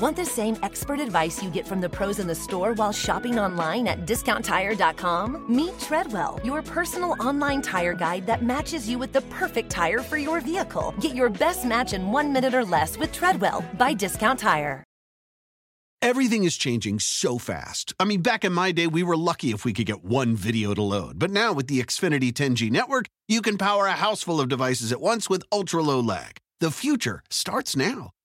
Want the same expert advice you get from the pros in the store while shopping online at discounttire.com? Meet Treadwell, your personal online tire guide that matches you with the perfect tire for your vehicle. Get your best match in one minute or less with Treadwell by Discount Tire. Everything is changing so fast. I mean, back in my day, we were lucky if we could get one video to load. But now with the Xfinity 10G network, you can power a house full of devices at once with ultra low lag. The future starts now.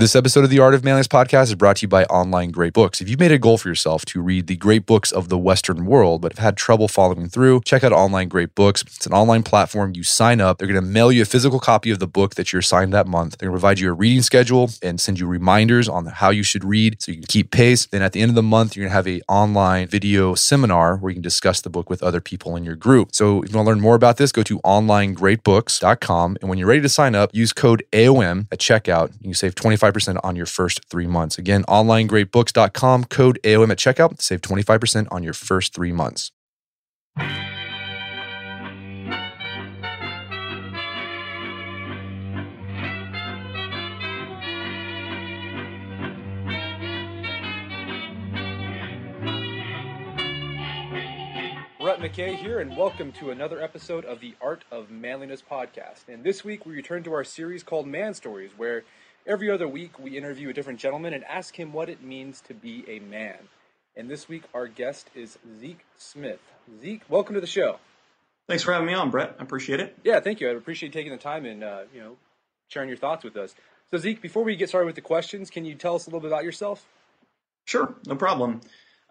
This episode of the Art of Manliness podcast is brought to you by Online Great Books. If you've made a goal for yourself to read the great books of the Western world, but have had trouble following through, check out Online Great Books. It's an online platform. You sign up, they're going to mail you a physical copy of the book that you're assigned that month. They're going to provide you a reading schedule and send you reminders on how you should read so you can keep pace. Then at the end of the month, you're going to have a online video seminar where you can discuss the book with other people in your group. So if you want to learn more about this, go to onlinegreatbooks.com. And when you're ready to sign up, use code AOM at checkout. You can save 25% on your first three months. Again, onlinegreatbooks.com, code AOM at checkout, save 25% on your first three months. Brett McKay here, and welcome to another episode of the Art of Manliness podcast. And this week we return to our series called Man Stories, where every other week we interview a different gentleman and ask him what it means to be a man. And this week our guest is Zeke Smith. Zeke, welcome to the show. Thanks for having me on, Brett. I appreciate it. Yeah, thank you. I appreciate taking the time and uh, you know sharing your thoughts with us. So Zeke, before we get started with the questions, can you tell us a little bit about yourself? Sure, no problem.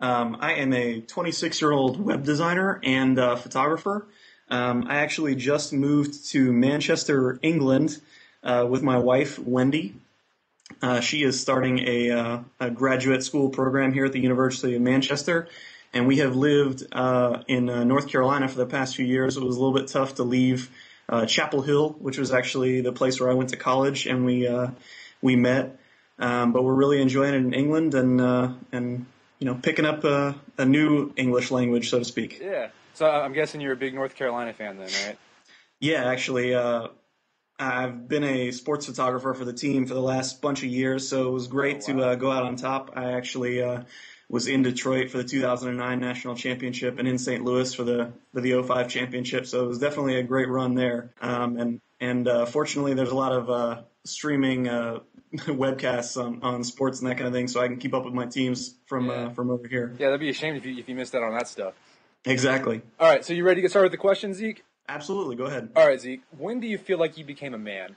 Um, I am a 26 year old web designer and uh, photographer. Um, I actually just moved to Manchester, England, uh, with my wife, Wendy. Uh, she is starting a, uh, a, graduate school program here at the University of Manchester, and we have lived uh, in uh, North Carolina for the past few years. It was a little bit tough to leave Chapel Hill, which was actually the place where I went to college, and we we met. Um, but we're really enjoying it in England, and and you know, picking up a, a new English language, so to speak. Yeah. So I'm guessing you're a big North Carolina fan then, right? Yeah, actually, uh, I've been a sports photographer for the team for the last bunch of years, so it was great oh, wow. to uh, go out on top. I actually uh, was in Detroit for the 2009 national championship and in St. Louis for the for the 05 championship, so it was definitely a great run there. Um, and and uh, fortunately, there's a lot of uh, streaming uh, webcasts on, on sports and that kind of thing, so I can keep up with my teams from uh, yeah. from over here. Yeah, that'd be a shame if you if you missed out on that stuff. Exactly. All right, so you ready to get started with the questions, Zeke? Absolutely. Go ahead. All right, Zeke. When do you feel like you became a man?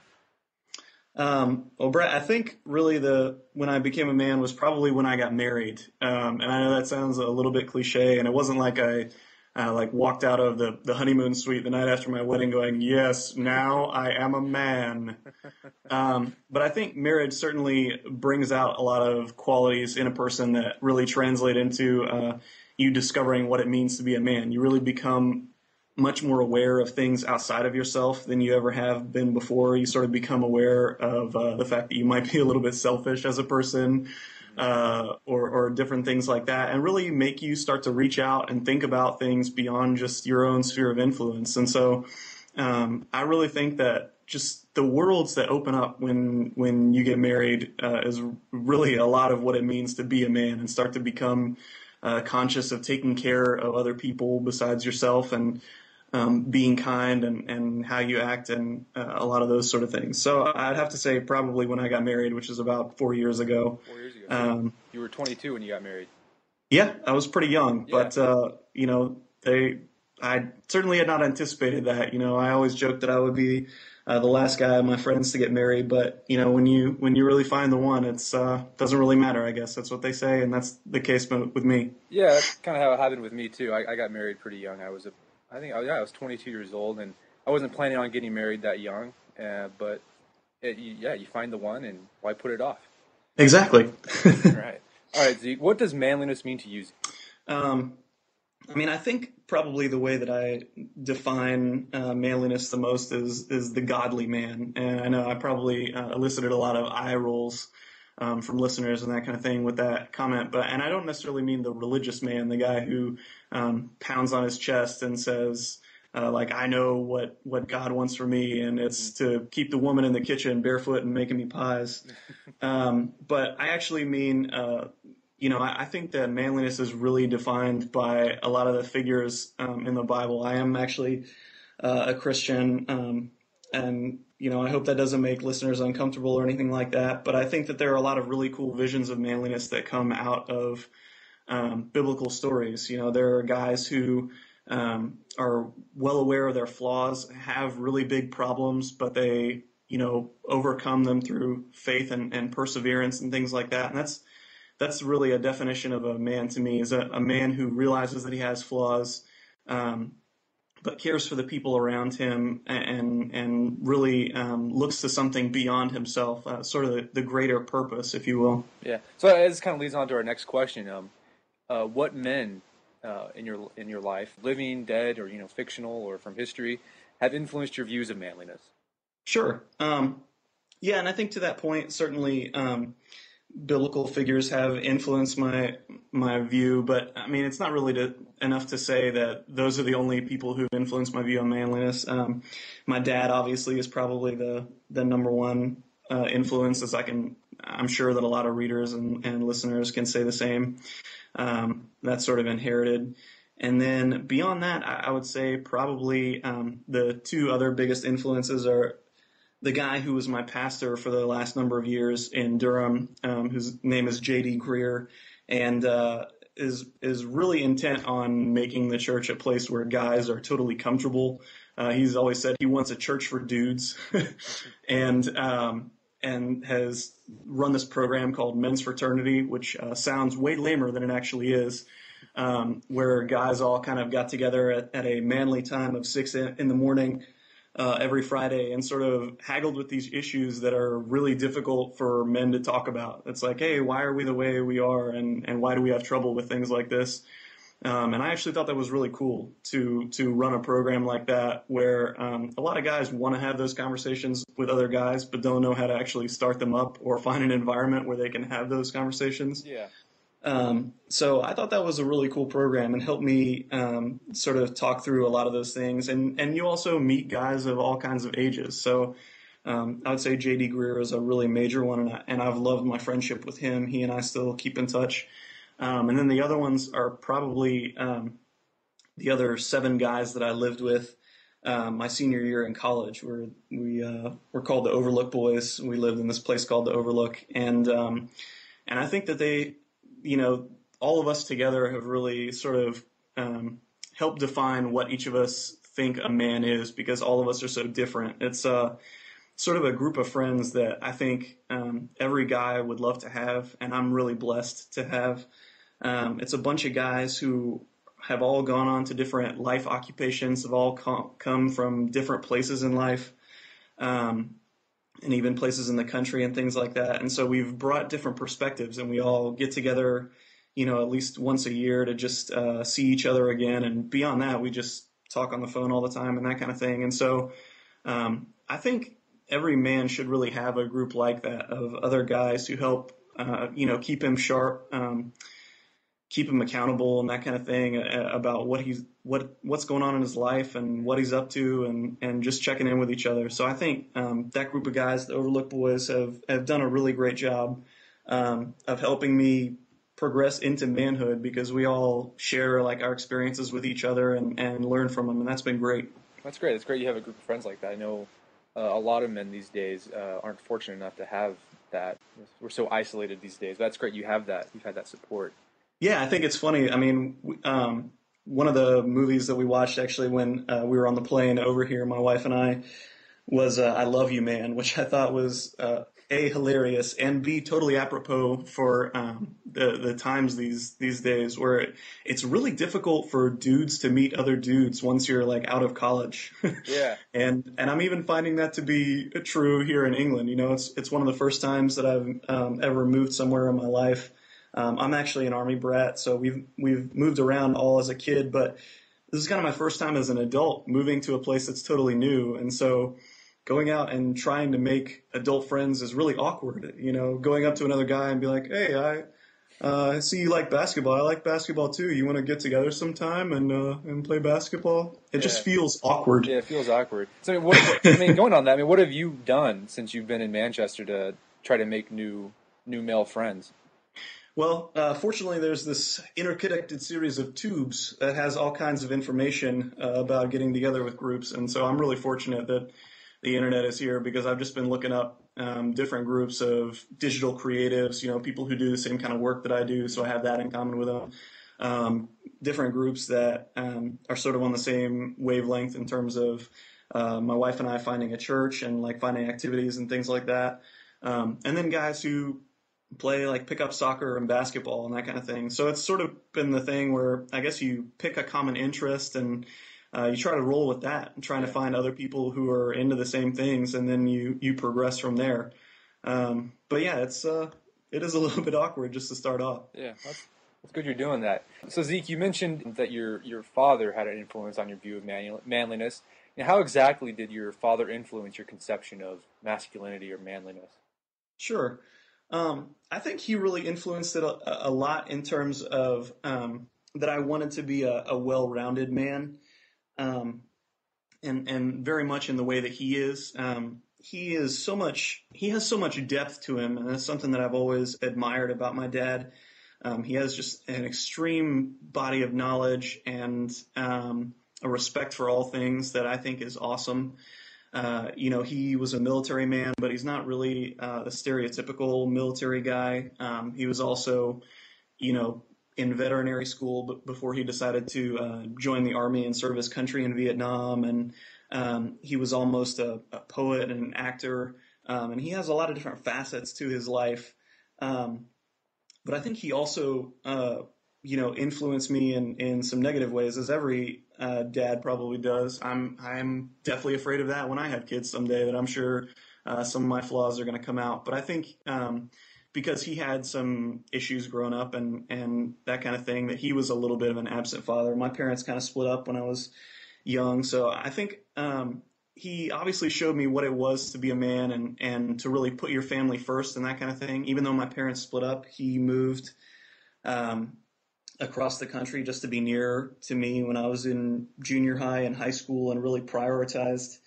Um, well, Brett, I think really the when I became a man was probably when I got married. Um, and I know that sounds a little bit cliche, and it wasn't like I uh, like walked out of the, the honeymoon suite the night after my wedding going, yes, now I am a man. Um, but I think marriage certainly brings out a lot of qualities in a person that really translate into uh, you discovering what it means to be a man. You really become much more aware of things outside of yourself than you ever have been before. You sort of become aware of uh, the fact that you might be a little bit selfish as a person uh, or, or different things like that, and really make you start to reach out and think about things beyond just your own sphere of influence. And so, um, I really think that just the worlds that open up when when you get married uh, is really a lot of what it means to be a man and start to become uh, conscious of taking care of other people besides yourself and um, being kind and, and how you act and uh, a lot of those sort of things. So I'd have to say probably when I got married, which is about four years ago. Four years ago. Um, you were 22 when you got married. Yeah, I was pretty young, yeah. but uh, you know they. I certainly had not anticipated that. You know, I always joked that I would be uh, the last guy of my friends to get married, but you know, when you when you really find the one, it's uh, doesn't really matter. I guess that's what they say, and that's the case with me. Yeah, that's kind of how it happened with me too. I, I got married pretty young. I was a I think yeah, I was 22 years old, and I wasn't planning on getting married that young. Uh, but it, you, yeah, you find the one, and why put it off? Exactly. right. All right, Zeke. What does manliness mean to you? Um, I mean, I think probably the way that I define uh, manliness the most is is the godly man, and I know I probably uh, elicited a lot of eye rolls um, from listeners and that kind of thing with that comment. But and I don't necessarily mean the religious man, the guy who um, pounds on his chest and says, uh, like I know what what God wants for me, and it's Mm-hmm. to keep the woman in the kitchen barefoot and making me pies. Um, but I actually mean, uh, you know, I, I think that manliness is really defined by a lot of the figures um, in the Bible. I am actually uh, a Christian, um, and you know, I hope that doesn't make listeners uncomfortable or anything like that. But I think that there are a lot of really cool visions of manliness that come out of um, biblical stories. You know, there are guys who um, are well aware of their flaws, have really big problems, but they, you know, overcome them through faith and, and perseverance and things like that. And that's that's really a definition of a man to me is a, a man who realizes that he has flaws, um, but cares for the people around him and and really um, looks to something beyond himself, uh, sort of the, the greater purpose, if you will. Yeah. So this kind of leads on to our next question. Um, uh, what men uh, in your in your life, living, dead, or you know, fictional, or from history, have influenced your views of manliness? Sure. Um, yeah, and I think to that point, certainly um, biblical figures have influenced my my view, but I mean, it's not really to, enough to say that those are the only people who've influenced my view on manliness. Um, my dad, obviously, is probably the the number one uh, influence, as I can. I'm sure that a lot of readers and, and listeners can say the same. Um, that's sort of inherited. And then beyond that, I, would say probably um, the two other biggest influences are the guy who was my pastor for the last number of years in Durham, um, whose name is J.D. Greear, and uh, is is really intent on making the church a place where guys are totally comfortable. Uh, he's always said he wants a church for dudes, and um, and has run this program called Men's Fraternity, which uh, sounds way lamer than it actually is. Um, where guys all kind of got together at, at a manly time of six in, in the morning uh, every Friday and sort of haggled with these issues that are really difficult for men to talk about. It's like, hey, why are we the way we are, and and why do we have trouble with things like this? Um, and I actually thought that was really cool to to run a program like that where um, a lot of guys want to have those conversations with other guys, but don't know how to actually start them up or find an environment where they can have those conversations. Yeah. Um, so I thought that was a really cool program and helped me um, sort of talk through a lot of those things. And and you also meet guys of all kinds of ages. So um, I would say JD Greear is a really major one, and, I, and I've loved my friendship with him. He and I still keep in touch. Um, and then the other ones are probably um, the other seven guys that I lived with. Um, my senior year in college, where we uh, were called the Overlook Boys. We lived in this place called the Overlook, and um, and I think that they you know, all of us together have really sort of um, helped define what each of us think a man is because all of us are so different. It's uh, sort of a group of friends that I think um, every guy would love to have, and I'm really blessed to have. Um, it's a bunch of guys who have all gone on to different life occupations, have all com- come from different places in life. Um, and even places in the country and things like that. And so we've brought different perspectives, and we all get together, you know, at least once a year to just uh, see each other again. And beyond that, we just talk on the phone all the time and that kind of thing. And so um, I think every man should really have a group like that of other guys who help, uh, you know, keep him sharp. Um, keep him accountable and that kind of thing uh, about what he's what what's going on in his life and what he's up to and and just checking in with each other. So I think um, that group of guys, the Overlook Boys, have have done a really great job um, of helping me progress into manhood because we all share like our experiences with each other and and learn from them, and that's been great. That's great. It's great you have a group of friends like that. I know uh, a lot of men these days uh, aren't fortunate enough to have that. We're so isolated these days. That's great. You have that. You've had that support. Yeah, I think it's funny. I mean, um, one of the movies that we watched actually when uh, we were on the plane over here, my wife and I, was uh, "I Love You, Man," which I thought was uh, a hilarious and b totally apropos for um, the the times these these days, where it, it's really difficult for dudes to meet other dudes once you're like out of college. Yeah. and and I'm even finding that to be true here in England. You know, it's it's one of the first times that I've um, ever moved somewhere in my life. Um, I'm actually an army brat, so we've we've moved around all as a kid, but this is kind of my first time as an adult moving to a place that's totally new, and so going out and trying to make adult friends is really awkward. You know, going up to another guy and be like, "Hey, I Uh, see you like basketball. I like basketball too. You want to get together sometime and uh, and play basketball? It just feels awkward. Yeah, it feels awkward. So, what, I mean, going on that, I mean, what have you done since you've been in Manchester to try to make new new male friends? Well, uh, fortunately, there's this interconnected series of tubes that has all kinds of information uh, about getting together with groups, and so I'm really fortunate that the internet is here because I've just been looking up um, different groups of digital creatives, you know, people who do the same kind of work that I do, so I have that in common with them. Um, different groups that um, are sort of on the same wavelength in terms of uh, my wife and I finding a church and like finding activities and things like that. Um, and then guys who play like pickup soccer and basketball and that kind of thing. So it's sort of been the thing where I guess you pick a common interest and uh, you try to roll with that and trying to find other people who are into the same things and then you you progress from there. Um, but yeah, it's uh, it is a little bit awkward just to start off. Yeah, that's, that's good you're doing that. So Zeke, you mentioned that your your father had an influence on your view of manu- manliness. Now, how exactly did your father influence your conception of masculinity or manliness? Sure. Um, I think he really influenced it a, a lot in terms of um, that I wanted to be a, a well-rounded man, um, and and very much in the way that he is. Um, he is so much. He has so much depth to him, and that's something that I've always admired about my dad. Um, he has just an extreme body of knowledge and um, a respect for all things that I think is awesome. Uh, you know, he was a military man, but he's not really uh, the stereotypical military guy. Um, he was also, you know, in veterinary school b- before he decided to uh, join the army and serve his country in Vietnam. And um, he was almost a, a poet and an actor. Um, and he has a lot of different facets to his life. Um, but I think he also, uh, you know, influenced me in, in some negative ways, as every uh, dad probably does. I'm I'm definitely afraid of that when I have kids someday. That I'm sure uh, some of my flaws are going to come out. But I think um, because he had some issues growing up and and that kind of thing, that he was a little bit of an absent father. My parents kind of split up when I was young, so I think. Um, he obviously showed me what it was to be a man and, and to really put your family first and that kind of thing. Even though my parents split up, he moved um, across the country just to be near to me when I was in junior high and high school and really prioritized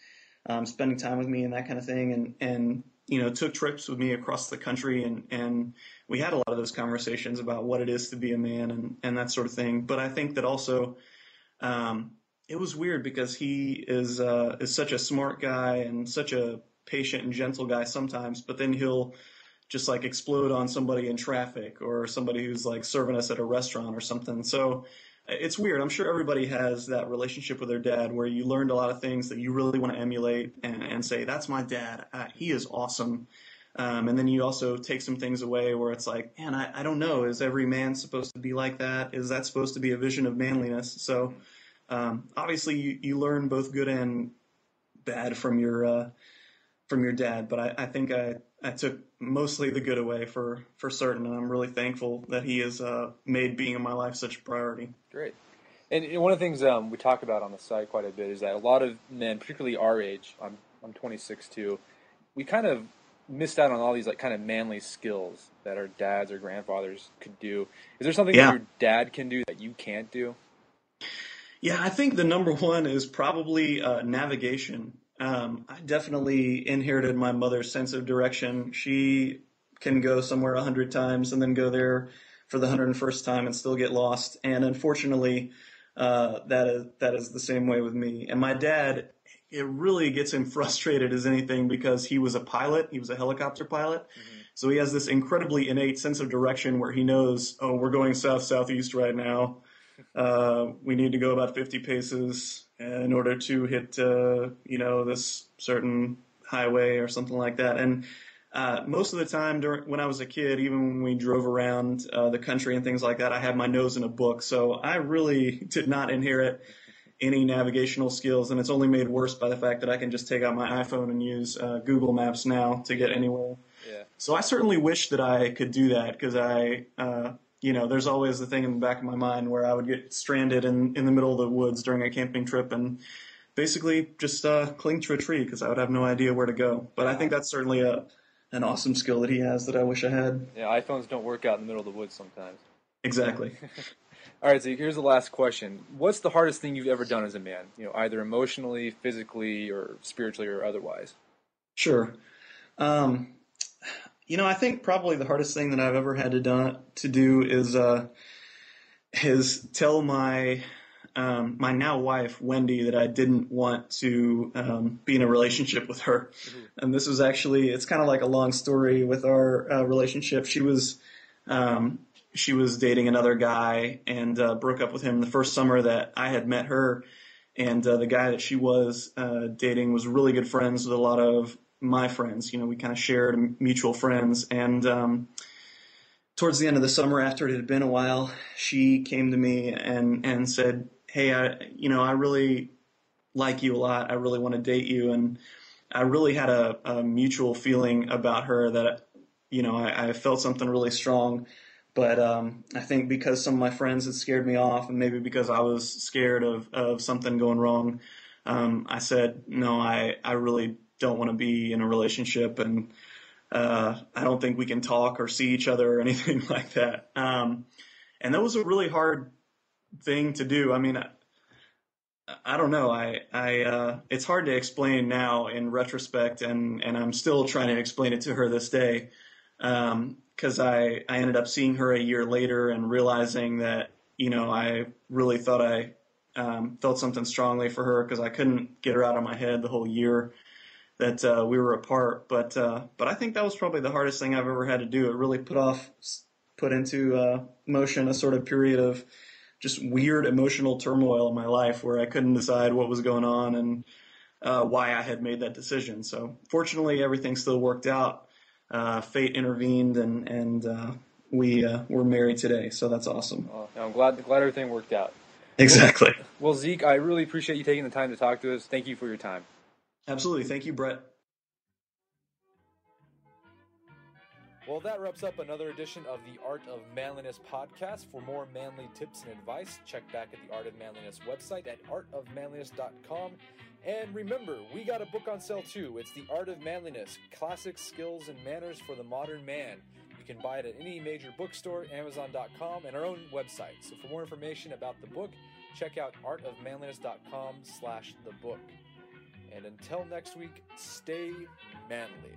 um, spending time with me and that kind of thing. And, and, you know, took trips with me across the country and, and we had a lot of those conversations about what it is to be a man and, and that sort of thing. But I think that also, um, it was weird because he is, uh, is such a smart guy and such a patient and gentle guy sometimes, but then he'll, just like explode on somebody in traffic or somebody who's like serving us at a restaurant or something. So it's weird. I'm sure everybody has that relationship with their dad where you learned a lot of things that you really want to emulate and, and say, that's my dad. Uh, he is awesome. Um, and then you also take some things away where it's like, man, I, I don't know. Is every man supposed to be like that? Is that supposed to be a vision of manliness? So um, obviously you, you learn both good and bad from your uh, from your dad, but I, I think I, I took mostly the good away for, for certain, and I'm really thankful that he has uh, made being in my life such a priority. Great. And one of the things um, we talk about on the site quite a bit is that a lot of men, particularly our age, I'm I'm 26 too, we kind of missed out on all these like kind of manly skills that our dads or grandfathers could do. Is there something Yeah. that your dad can do that you can't do? Yeah, I think the number one is probably uh, navigation. Um, I definitely inherited my mother's sense of direction. She can go somewhere a hundred times and then go there for the hundred and first time and still get lost. And unfortunately, uh, that is that is the same way with me. And my dad, it really gets him frustrated as anything because he was a pilot. He was a helicopter pilot. So he has this incredibly innate sense of direction where he knows, oh, we're going south southeast right now. Uh, we need to go about 50 paces in order to hit, uh, you know, this certain highway or something like that. And uh, most of the time during when I was a kid, even when we drove around uh, the country and things like that, I had my nose in a book. So I really did not inherit any navigational skills, and it's only made worse by the fact that I can just take out my iPhone and use uh, Google Maps now to get anywhere. Yeah. So I certainly wish that I could do that because I, uh, you know, there's always the thing in the back of my mind where I would get stranded in, in the middle of the woods during a camping trip and basically just uh, cling to a tree because I would have no idea where to go. But I think that's certainly a, an awesome skill that he has that I wish I had. Yeah, iPhones don't work out in the middle of the woods sometimes. Exactly. All right, so here's the last question. What's the hardest thing you've ever done as a man? You know, either emotionally, physically, or spiritually, or otherwise? Sure. Um, you know, I think probably the hardest thing that I've ever had to done to do is uh, is tell my um, my now wife Wendy that I didn't want to um, be in a relationship with her, and this was actually it's kind of like a long story with our uh, relationship. She was um, she was dating another guy and uh, broke up with him the first summer that I had met her, and uh, the guy that she was uh, dating was really good friends with a lot of my friends. You know, we kind of shared mutual friends and. Um, towards the end of the summer, after it had been a while, she came to me and and said, hey, I, you know, I really like you a lot. I really want to date you. And I really had a, a mutual feeling about her that, you know, I, I felt something really strong. But um, I think because some of my friends had scared me off, and maybe because I was scared of, of something going wrong, um, I said, no, I, I really don't want to be in a relationship. And uh, I don't think we can talk or see each other or anything like that. Um, and that was a really hard thing to do. I mean, I, I don't know. I, I, uh, it's hard to explain now in retrospect, and, and I'm still trying to explain it to her this day. Um, cause I, I ended up seeing her a year later and realizing that, you know, I really thought I, um, felt something strongly for her because I couldn't get her out of my head the whole year that, uh, we were apart. But, uh, but I think that was probably the hardest thing I've ever had to do. It really put off, put into, uh, motion a sort of period of, just weird emotional turmoil in my life where I couldn't decide what was going on and uh, why I had made that decision. So fortunately, everything still worked out. Uh, fate intervened, and and uh, we uh, we're married today. So that's awesome. Oh, I'm glad glad everything worked out. Exactly. Well, Zeke, I really appreciate you taking the time to talk to us. Thank you for your time. Absolutely. Thank you, Brett. Well, that wraps up another edition of the Art of Manliness podcast. For more manly tips and advice, check back at the Art of Manliness website at artofmanliness.com. And remember, we got a book on sale too. It's The Art of Manliness Classic Skills and Manners for the Modern Man. You can buy it at any major bookstore, Amazon.com, and our own website. So for more information about the book, check out artofmanliness.com slash the book. And until next week, stay manly.